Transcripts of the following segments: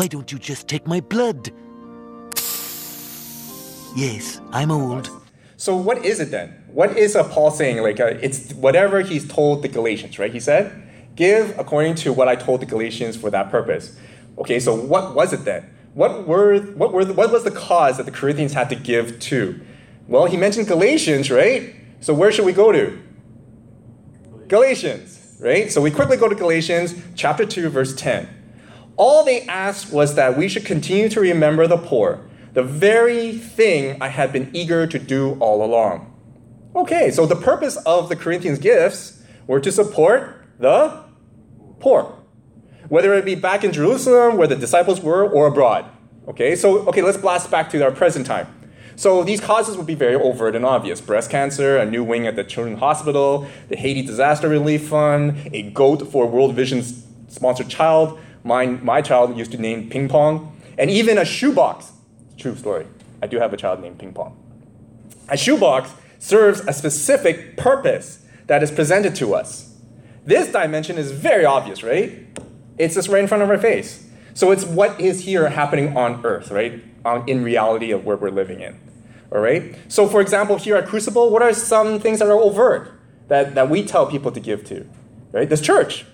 Why don't you just take my blood? Yes, I'm old. So what is it then? What is Paul saying? Like uh, it's whatever he's told the Galatians, right? He said, "Give according to what I told the Galatians for that purpose." Okay, so what was it then? What were what were the, what was the cause that the Corinthians had to give to? Well, he mentioned Galatians, right? So where should we go to? Galatians, right? So we quickly go to Galatians chapter 2 verse 10. All they asked was that we should continue to remember the poor, the very thing I had been eager to do all along. Okay, so the purpose of the Corinthians gifts were to support the poor, whether it be back in Jerusalem where the disciples were or abroad. Okay, so okay, let's blast back to our present time. So these causes would be very overt and obvious. Breast cancer, a new wing at the Children's Hospital, the Haiti Disaster Relief Fund, a goat for World Vision's sponsored child. Mine, my child used to name Ping Pong. And even a shoebox. True story. I do have a child named Ping Pong. A shoebox serves a specific purpose that is presented to us. This dimension is very obvious, right? It's just right in front of our face. So it's what is here happening on earth, right? On, in reality of where we're living in. All right? So, for example, here at Crucible, what are some things that are overt that, that we tell people to give to? Right? This church,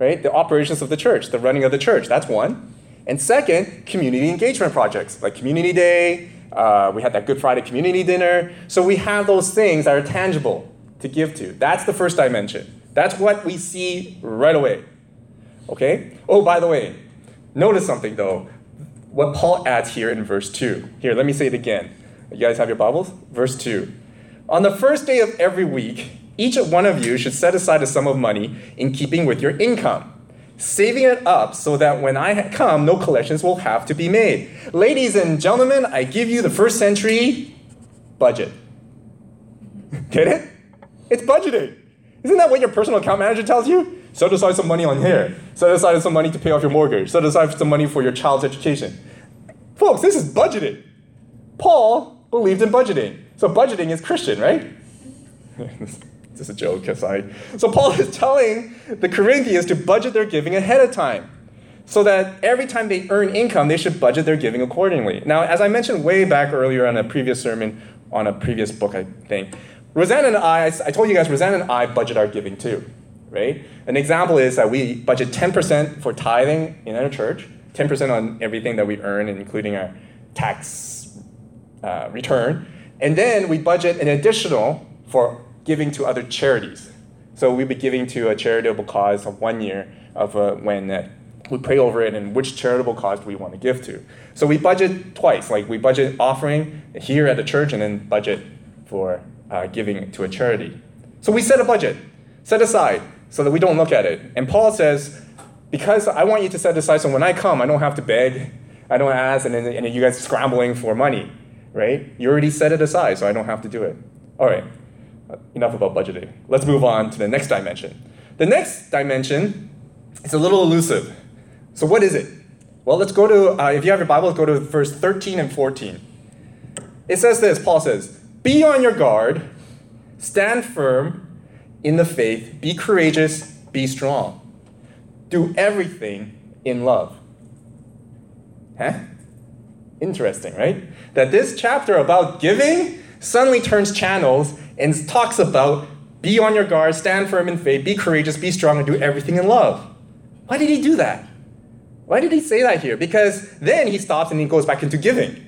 right? The operations of the church, the running of the church, that's one. And second, community engagement projects like Community Day. Uh, we had that Good Friday community dinner. So we have those things that are tangible to give to. That's the first dimension. That's what we see right away. Okay? Oh, by the way, notice something though. What Paul adds here in verse 2. Here, let me say it again. You guys have your Bibles? Verse 2. On the first day of every week, each one of you should set aside a sum of money in keeping with your income, saving it up so that when I come, no collections will have to be made. Ladies and gentlemen, I give you the first century budget. Get it? It's budgeted. Isn't that what your personal account manager tells you? Set aside some money on here. Set aside some money to pay off your mortgage. Set aside some money for your child's education. Folks, this is budgeted. Paul believed in budgeting. So budgeting is Christian, right? is a joke, aside. So Paul is telling the Corinthians to budget their giving ahead of time. So that every time they earn income, they should budget their giving accordingly. Now, as I mentioned way back earlier on a previous sermon, on a previous book, I think, Roseanne and I, I told you guys, Roseanne and I budget our giving too, right? An example is that we budget 10% for tithing in our church, 10% on everything that we earn, including our tax uh, return. And then we budget an additional for giving to other charities. So we'd be giving to a charitable cause of one year of uh, when uh, we pray over it and which charitable cause do we want to give to. So we budget twice. Like we budget offering here at the church and then budget for uh, giving to a charity. So we set a budget, set aside, so that we don't look at it. And Paul says, because I want you to set aside so when I come, I don't have to beg, I don't ask, and and you guys scrambling for money right? You already set it aside, so I don't have to do it. All right, enough about budgeting. Let's move on to the next dimension. The next dimension is a little elusive. So, what is it? Well, let's go to, uh, if you have your Bible, go to verse 13 and 14. It says this Paul says, Be on your guard, stand firm in the faith, be courageous, be strong. Do everything in love. Huh? Interesting, right? That this chapter about giving suddenly turns channels and talks about be on your guard, stand firm in faith, be courageous, be strong, and do everything in love. Why did he do that? Why did he say that here? Because then he stops and he goes back into giving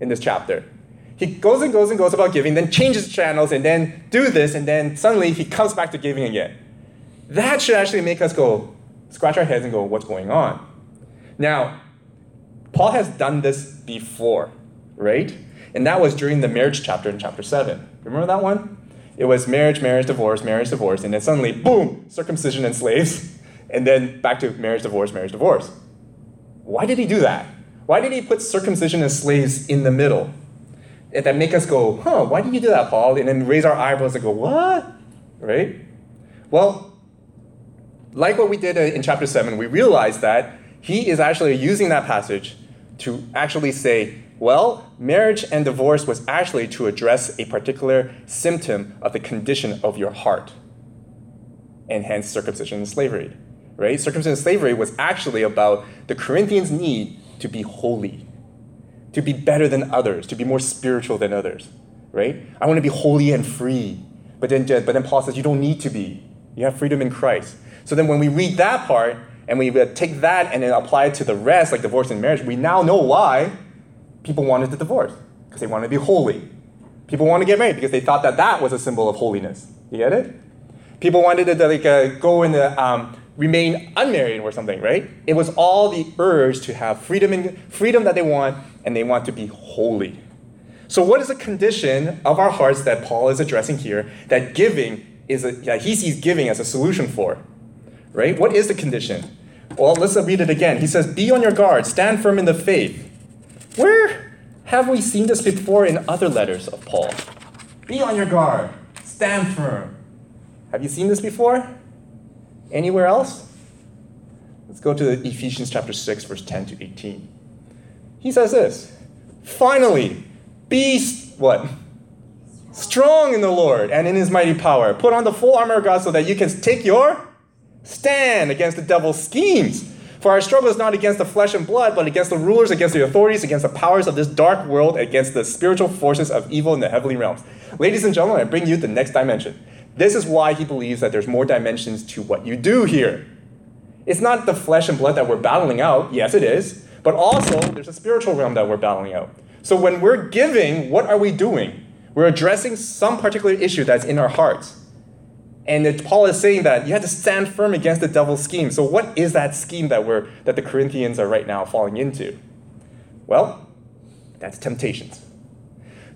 in this chapter. He goes and goes and goes about giving, then changes channels, and then do this, and then suddenly he comes back to giving again. That should actually make us go, scratch our heads and go, what's going on? Now, Paul has done this before, right? And that was during the marriage chapter in chapter 7. Remember that one? It was marriage, marriage, divorce, marriage, divorce, and then suddenly, boom, circumcision and slaves, and then back to marriage, divorce, marriage, divorce. Why did he do that? Why did he put circumcision and slaves in the middle? and That make us go, huh, why did you do that, Paul? And then raise our eyebrows and go, what? Right? Well, like what we did uh, in chapter 7, we realized that he is actually using that passage to actually say, well, marriage and divorce was actually to address a particular symptom of the condition of your heart. and hence circumcision and slavery. Right? Circumcision and slavery was actually about the Corinthians' need to be holy, to be better than others, to be more spiritual than others. Right? I want to be holy and free. But then, but then Paul says you don't need to be. You have freedom in Christ. So then when we read that part and we take that and then apply it to the rest, like divorce and marriage, we now know why people wanted to divorce. Because they wanted to be holy. People wanted to get married because they thought that that was a symbol of holiness. You get it? People wanted to like uh, go and um, remain unmarried or something, right? It was all the urge to have freedom and freedom that they want, and they want to be holy. So, what is the condition of our hearts that Paul is addressing here? That giving is a, that he sees giving as a solution for, right? What is the condition? Well, let's read it again. He says, "Be on your guard, stand firm in the faith." Where have we seen this before in other letters of Paul? Be on your guard, stand firm. Have you seen this before? Anywhere else? Let's go to Ephesians chapter 6, verse 10 to 18. He says this Finally, be what? Strong in the Lord and in his mighty power. Put on the full armor of God so that you can take your stand against the devil's schemes. For our struggle is not against the flesh and blood, but against the rulers, against the authorities, against the powers of this dark world, against the spiritual forces of evil in the heavenly realms. Ladies and gentlemen, I bring you the next dimension. This is why he believes that there's more dimensions to what you do here. It's not the flesh and blood that we're battling out. Yes, it is. But also, there's a spiritual realm that we're battling out. So when we're giving, what are we doing? We're addressing some particular issue that's in our hearts. And Paul is saying that you have to stand firm against the devil's scheme. So what is that scheme that we're that the Corinthians are right now falling into? Well, that's temptations.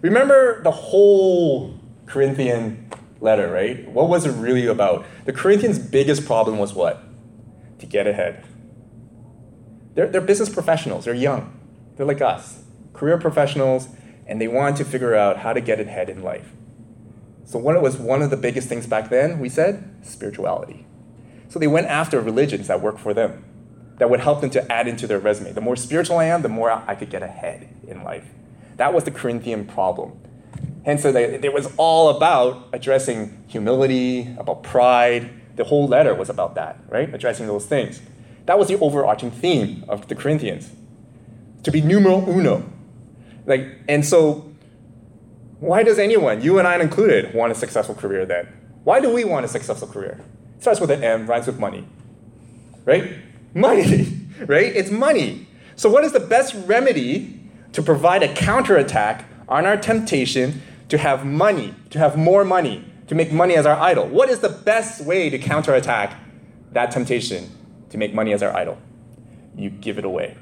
Remember the whole Corinthian letter, right? What was it really about? The Corinthians' biggest problem was what? To get ahead. They're, they're business professionals, they're young, they're like us, career professionals, and they want to figure out how to get ahead in life. So what was one of the biggest things back then, we said? Spirituality. So they went after religions that work for them, that would help them to add into their resume. The more spiritual I am, the more I could get ahead in life. That was the Corinthian problem. Hence, so they, it was all about addressing humility, about pride. The whole letter was about that, right? Addressing those things. That was the overarching theme of the Corinthians. To be numero uno. Like, and so why does anyone, you and I included, want a successful career then? Why do we want a successful career? It starts with an M, rhymes with money. Right? Money, right? It's money. So, what is the best remedy to provide a counterattack on our temptation to have money, to have more money, to make money as our idol? What is the best way to counterattack that temptation to make money as our idol? You give it away.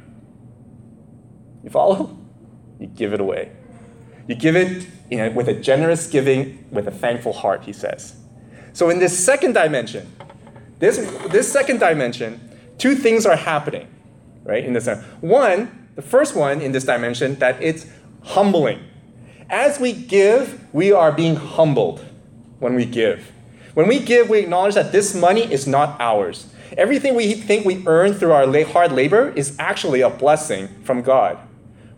You follow? You give it away. You give it you know, with a generous giving, with a thankful heart, he says. So in this second dimension, this, this second dimension, two things are happening, right? In this one, the first one in this dimension, that it's humbling. As we give, we are being humbled when we give. When we give, we acknowledge that this money is not ours. Everything we think we earn through our hard labor is actually a blessing from God.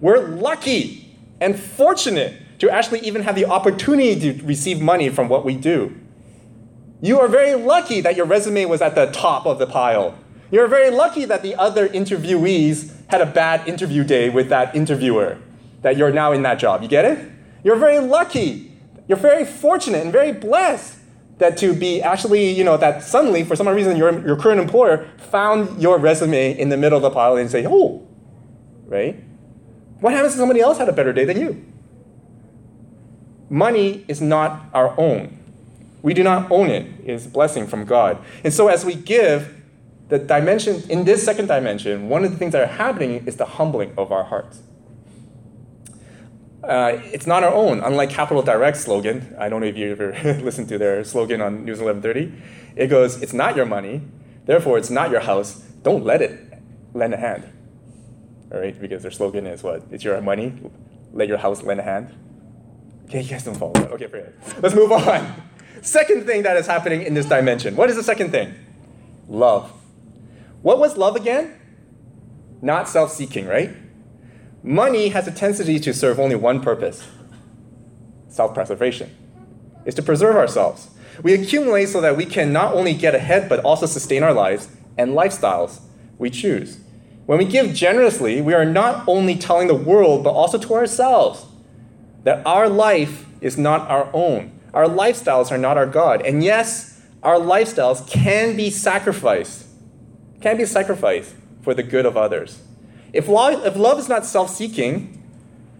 We're lucky and fortunate to actually even have the opportunity to receive money from what we do. You are very lucky that your resume was at the top of the pile. You're very lucky that the other interviewees had a bad interview day with that interviewer, that you're now in that job. You get it? You're very lucky. You're very fortunate and very blessed that to be actually, you know, that suddenly, for some reason, your, your current employer found your resume in the middle of the pile and say, oh, right? What happens if somebody else had a better day than you? Money is not our own. We do not own it. It is a blessing from God. And so as we give, the dimension, in this second dimension, one of the things that are happening is the humbling of our hearts. Uh, it's not our own, unlike Capital Direct's slogan. I don't know if you ever listened to their slogan on News 1130. It goes, It's not your money, therefore it's not your house. Don't let it lend a hand. All right, because their slogan is what? It's your money, let your house lend a hand. Okay, you guys don't follow that. Okay, forget it. Let's move on. Second thing that is happening in this dimension. What is the second thing? Love. What was love again? Not self seeking, right? Money has a tendency to serve only one purpose self preservation. It's to preserve ourselves. We accumulate so that we can not only get ahead, but also sustain our lives and lifestyles we choose. When we give generously, we are not only telling the world, but also to ourselves that our life is not our own. Our lifestyles are not our God. And yes, our lifestyles can be sacrificed, can be sacrificed for the good of others. If love, if love is not self seeking,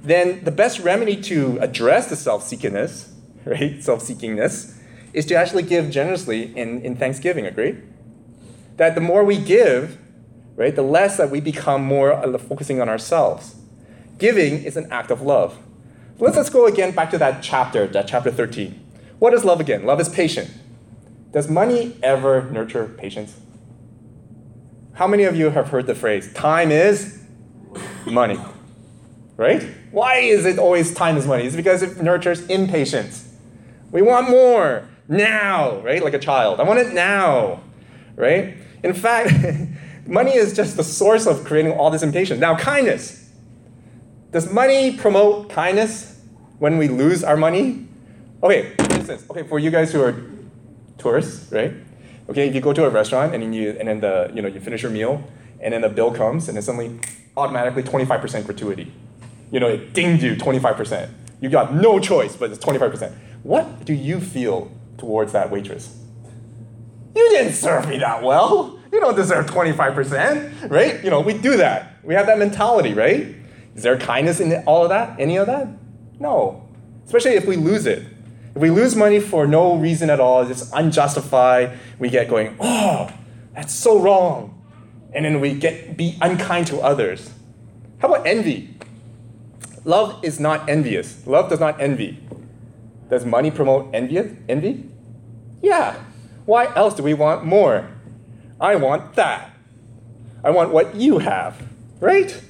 then the best remedy to address the self seekingness, right, self seekingness, is to actually give generously in, in thanksgiving, agree? That the more we give, right, the less that we become more uh, focusing on ourselves. Giving is an act of love. Let's, let's go again back to that chapter, that chapter 13. What is love again? Love is patient. Does money ever nurture patience? How many of you have heard the phrase, time is money? Right? Why is it always time is money? It's because it nurtures impatience. We want more now, right? Like a child. I want it now, right? In fact, money is just the source of creating all this impatience. Now, kindness. Does money promote kindness when we lose our money? Okay, for instance, okay, for you guys who are tourists, right? Okay, if you go to a restaurant and you and then the you know you finish your meal and then the bill comes and then suddenly automatically 25% gratuity. You know, it dinged you 25%. You got no choice, but it's 25%. What do you feel towards that waitress? You didn't serve me that well. You don't deserve 25%, right? You know, we do that. We have that mentality, right? Is there kindness in all of that? Any of that? No. Especially if we lose it. If we lose money for no reason at all, just unjustified, we get going, oh, that's so wrong. And then we get be unkind to others. How about envy? Love is not envious. Love does not envy. Does money promote envy? Envy? Yeah. Why else do we want more? I want that. I want what you have, right?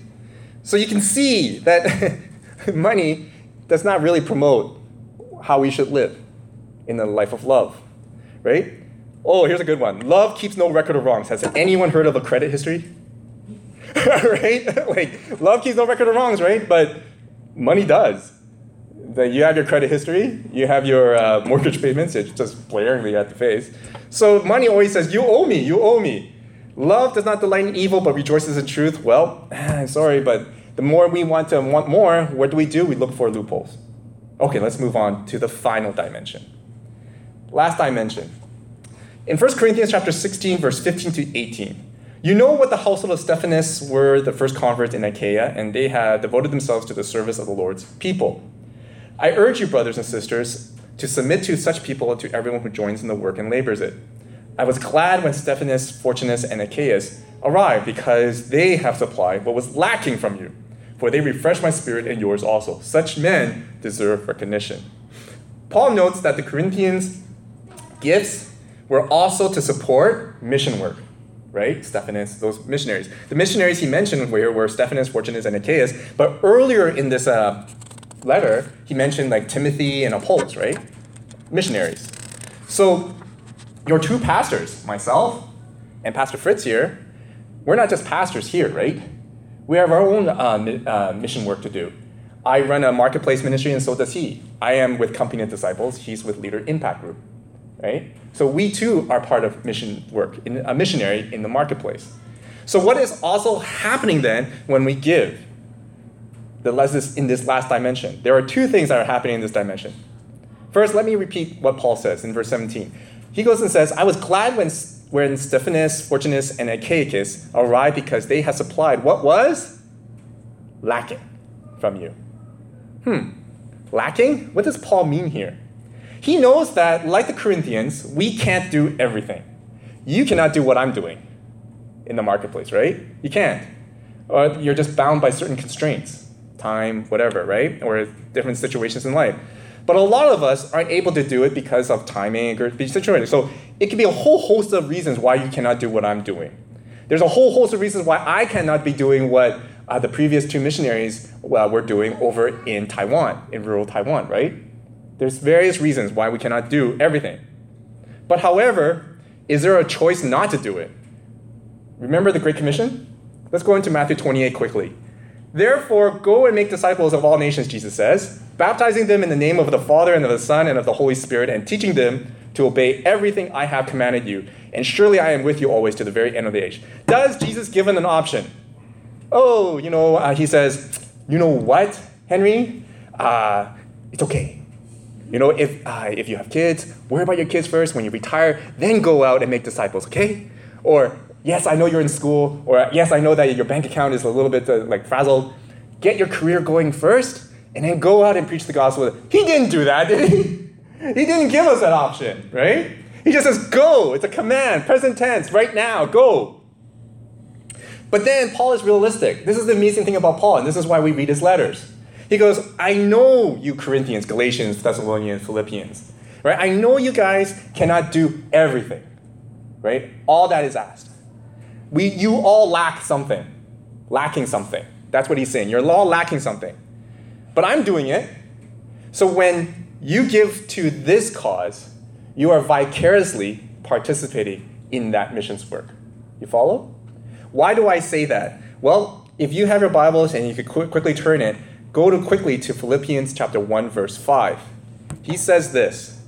So you can see that money does not really promote how we should live in a life of love, right? Oh, here's a good one. Love keeps no record of wrongs. Has anyone heard of a credit history? right? like, love keeps no record of wrongs, right? But money does that you have your credit history, you have your uh, mortgage payments, it's just blaringly at the face. So money always says, You owe me, you owe me. Love does not delight in evil but rejoices in truth. Well, sorry, but the more we want to want more, what do we do? We look for loopholes. Okay, let's move on to the final dimension. Last dimension. In 1 Corinthians chapter 16, verse 15 to 18, you know what the household of Stephanas were the first converts in Achaia, and they had devoted themselves to the service of the Lord's people. I urge you, brothers and sisters, to submit to such people to everyone who joins in the work and labors it. I was glad when Stephanas, Fortunus, and Achaicus arrived because they have supplied what was lacking from you, for they refresh my spirit and yours also. Such men deserve recognition. Paul notes that the Corinthians' gifts were also to support mission work, right? Stephanas, those missionaries. The missionaries he mentioned here were Stephanas, Fortunus, and Achaicus, but earlier in this uh, letter, he mentioned like Timothy and Apollos, right? Missionaries. So your two pastors, myself and Pastor Fritz here, we're not just pastors here, right? We have our own uh, uh, mission work to do. I run a marketplace ministry, and so does he. I am with Company of Disciples. He's with Leader Impact Group, right? So we too are part of mission work, in, a missionary in the marketplace. So what is also happening then when we give? The in this last dimension. There are two things that are happening in this dimension. First, let me repeat what Paul says in verse 17. He goes and says, I was glad when, when Stephanas, Fortunus, and Achaicus arrived because they had supplied what was lacking from you. Hmm, lacking? What does Paul mean here? He knows that, like the Corinthians, we can't do everything. You cannot do what I'm doing in the marketplace, right? You can't. Or you're just bound by certain constraints time, whatever, right? Or different situations in life. But a lot of us aren't able to do it because of timing or situation. So it can be a whole host of reasons why you cannot do what I'm doing. There's a whole host of reasons why I cannot be doing what uh, the previous two missionaries uh, were doing over in Taiwan, in rural Taiwan, right? There's various reasons why we cannot do everything. But however, is there a choice not to do it? Remember the Great Commission? Let's go into Matthew 28 quickly. Therefore, go and make disciples of all nations, Jesus says, baptizing them in the name of the Father and of the Son and of the Holy Spirit, and teaching them to obey everything I have commanded you, and surely I am with you always to the very end of the age. Does Jesus give an option? Oh, you know, uh, he says, you know what, Henry? Uh, it's okay. You know, if, uh, if you have kids, worry about your kids first. When you retire, then go out and make disciples, okay? Or, yes, I know you're in school. Or, yes, I know that your bank account is a little bit uh, like frazzled. Get your career going first, and then go out and preach the gospel. He didn't do that, did he? He didn't give us that option, right? He just says, go. It's a command, present tense, right now, go. But then Paul is realistic. This is the amazing thing about Paul, and this is why we read his letters. He goes, I know you Corinthians, Galatians, Thessalonians, Philippians, right? I know you guys cannot do everything, right? All that is asked. We, you all lack something, lacking something. That's what he's saying. You're all lacking something. But I'm doing it. So when you give to this cause, you are vicariously participating in that missions work. You follow? Why do I say that? Well, if you have your Bibles and you could quickly turn it, go to quickly to Philippians chapter 1 verse 5. He says this,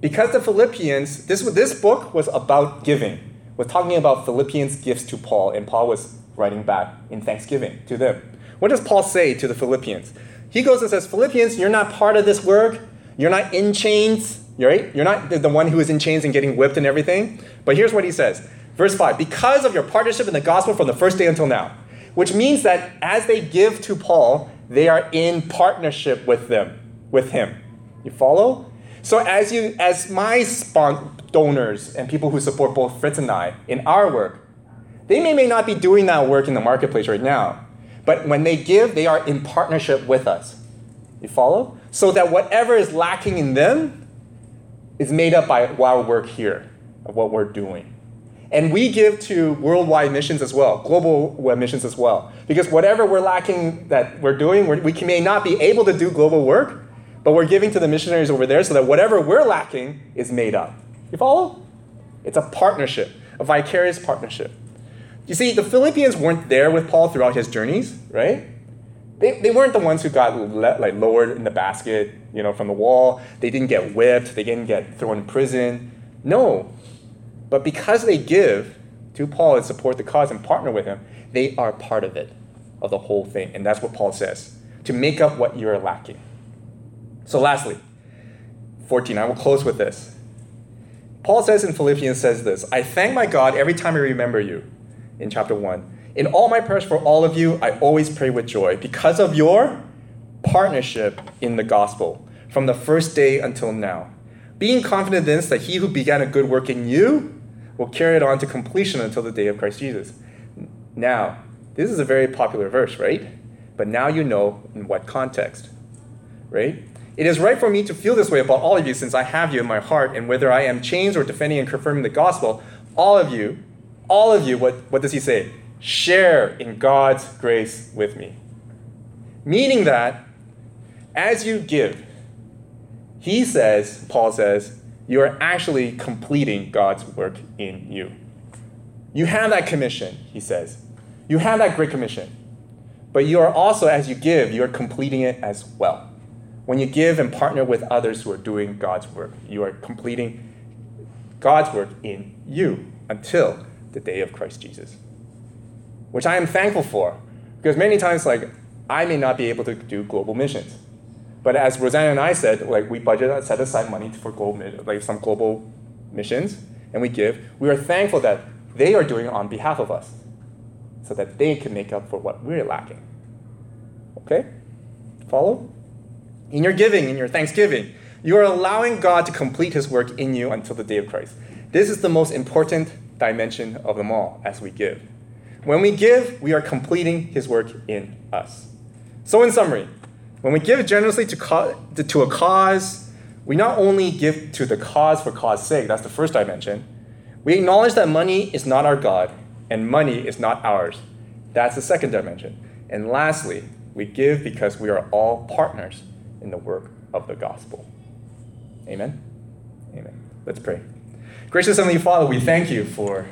because the Philippians, this, this book was about giving. We're talking about Philippians gifts to Paul, and Paul was writing back in thanksgiving to them. What does Paul say to the Philippians? He goes and says, Philippians, you're not part of this work. You're not in chains, right? You're not the one who is in chains and getting whipped and everything. But here's what he says. Verse 5 Because of your partnership in the gospel from the first day until now, which means that as they give to Paul, they are in partnership with them, with him. You follow? So as you as my spon- donors and people who support both Fritz and I in our work, they may, may not be doing that work in the marketplace right now, but when they give, they are in partnership with us. You follow? So that whatever is lacking in them is made up by our work here, of what we're doing. And we give to worldwide missions as well, global missions as well. Because whatever we're lacking that we're doing, we're, we may not be able to do global work, but we're giving to the missionaries over there so that whatever we're lacking is made up. You follow? It's a partnership, a vicarious partnership. You see, the Philippians weren't there with Paul throughout his journeys, right? They, they weren't the ones who got le- like lowered in the basket, you know, from the wall. They didn't get whipped. They didn't get thrown in prison. No, but because they give to Paul and support the cause and partner with him, they are part of it, of the whole thing. And that's what Paul says to make up what you're lacking. So, lastly, 14, I will close with this. Paul says in Philippians says this, I thank my God every time I remember you in chapter 1. In all my prayers for all of you, I always pray with joy because of your partnership in the gospel from the first day until now. Being confident in this, that he who began a good work in you will carry it on to completion until the day of Christ Jesus. Now, this is a very popular verse, right? But now you know in what context, right? It is right for me to feel this way about all of you since I have you in my heart, and whether I am chains or defending and confirming the gospel, all of you, all of you, what, what does he say? Share in God's grace with me. Meaning that as you give, he says, Paul says, you are actually completing God's work in you. You have that commission, he says. You have that great commission. But you are also, as you give, you are completing it as well. When you give and partner with others who are doing God's work, you are completing God's work in you until the day of Christ Jesus. Which I am thankful for, because many times, like, I may not be able to do global missions. But as Rosanna and I said, like we budget set aside money for global, like some global missions, and we give. We are thankful that they are doing it on behalf of us, so that they can make up for what we're lacking. Okay, follow? In your giving, in your thanksgiving, you are allowing God to complete His work in you until the day of Christ. This is the most important dimension of them all as we give. When we give, we are completing His work in us. So, in summary, when we give generously to, co- to a cause, we not only give to the cause for cause sake, that's the first dimension, we acknowledge that money is not our God and money is not ours. That's the second dimension. And lastly, we give because we are all partners in the work of the gospel. Amen? Amen. Let's pray. Gracious Heavenly Father, we thank you for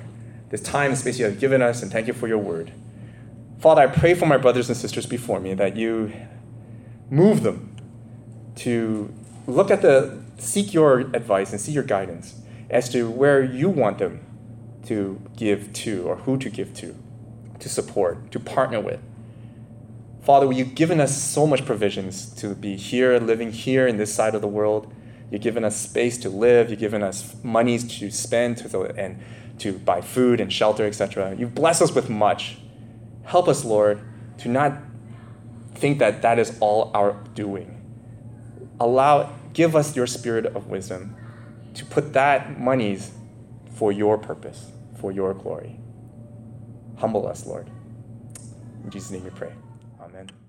this time and space you have given us, and thank you for your word. Father, I pray for my brothers and sisters before me that you move them to look at the seek your advice and seek your guidance as to where you want them to give to or who to give to, to support, to partner with. Father, you've given us so much provisions to be here, living here in this side of the world. You've given us space to live. You've given us monies to spend to, and to buy food and shelter, etc. You've blessed us with much. Help us, Lord, to not think that that is all our doing. Allow, give us your spirit of wisdom to put that monies for your purpose, for your glory. Humble us, Lord. In Jesus' name we pray. Amen.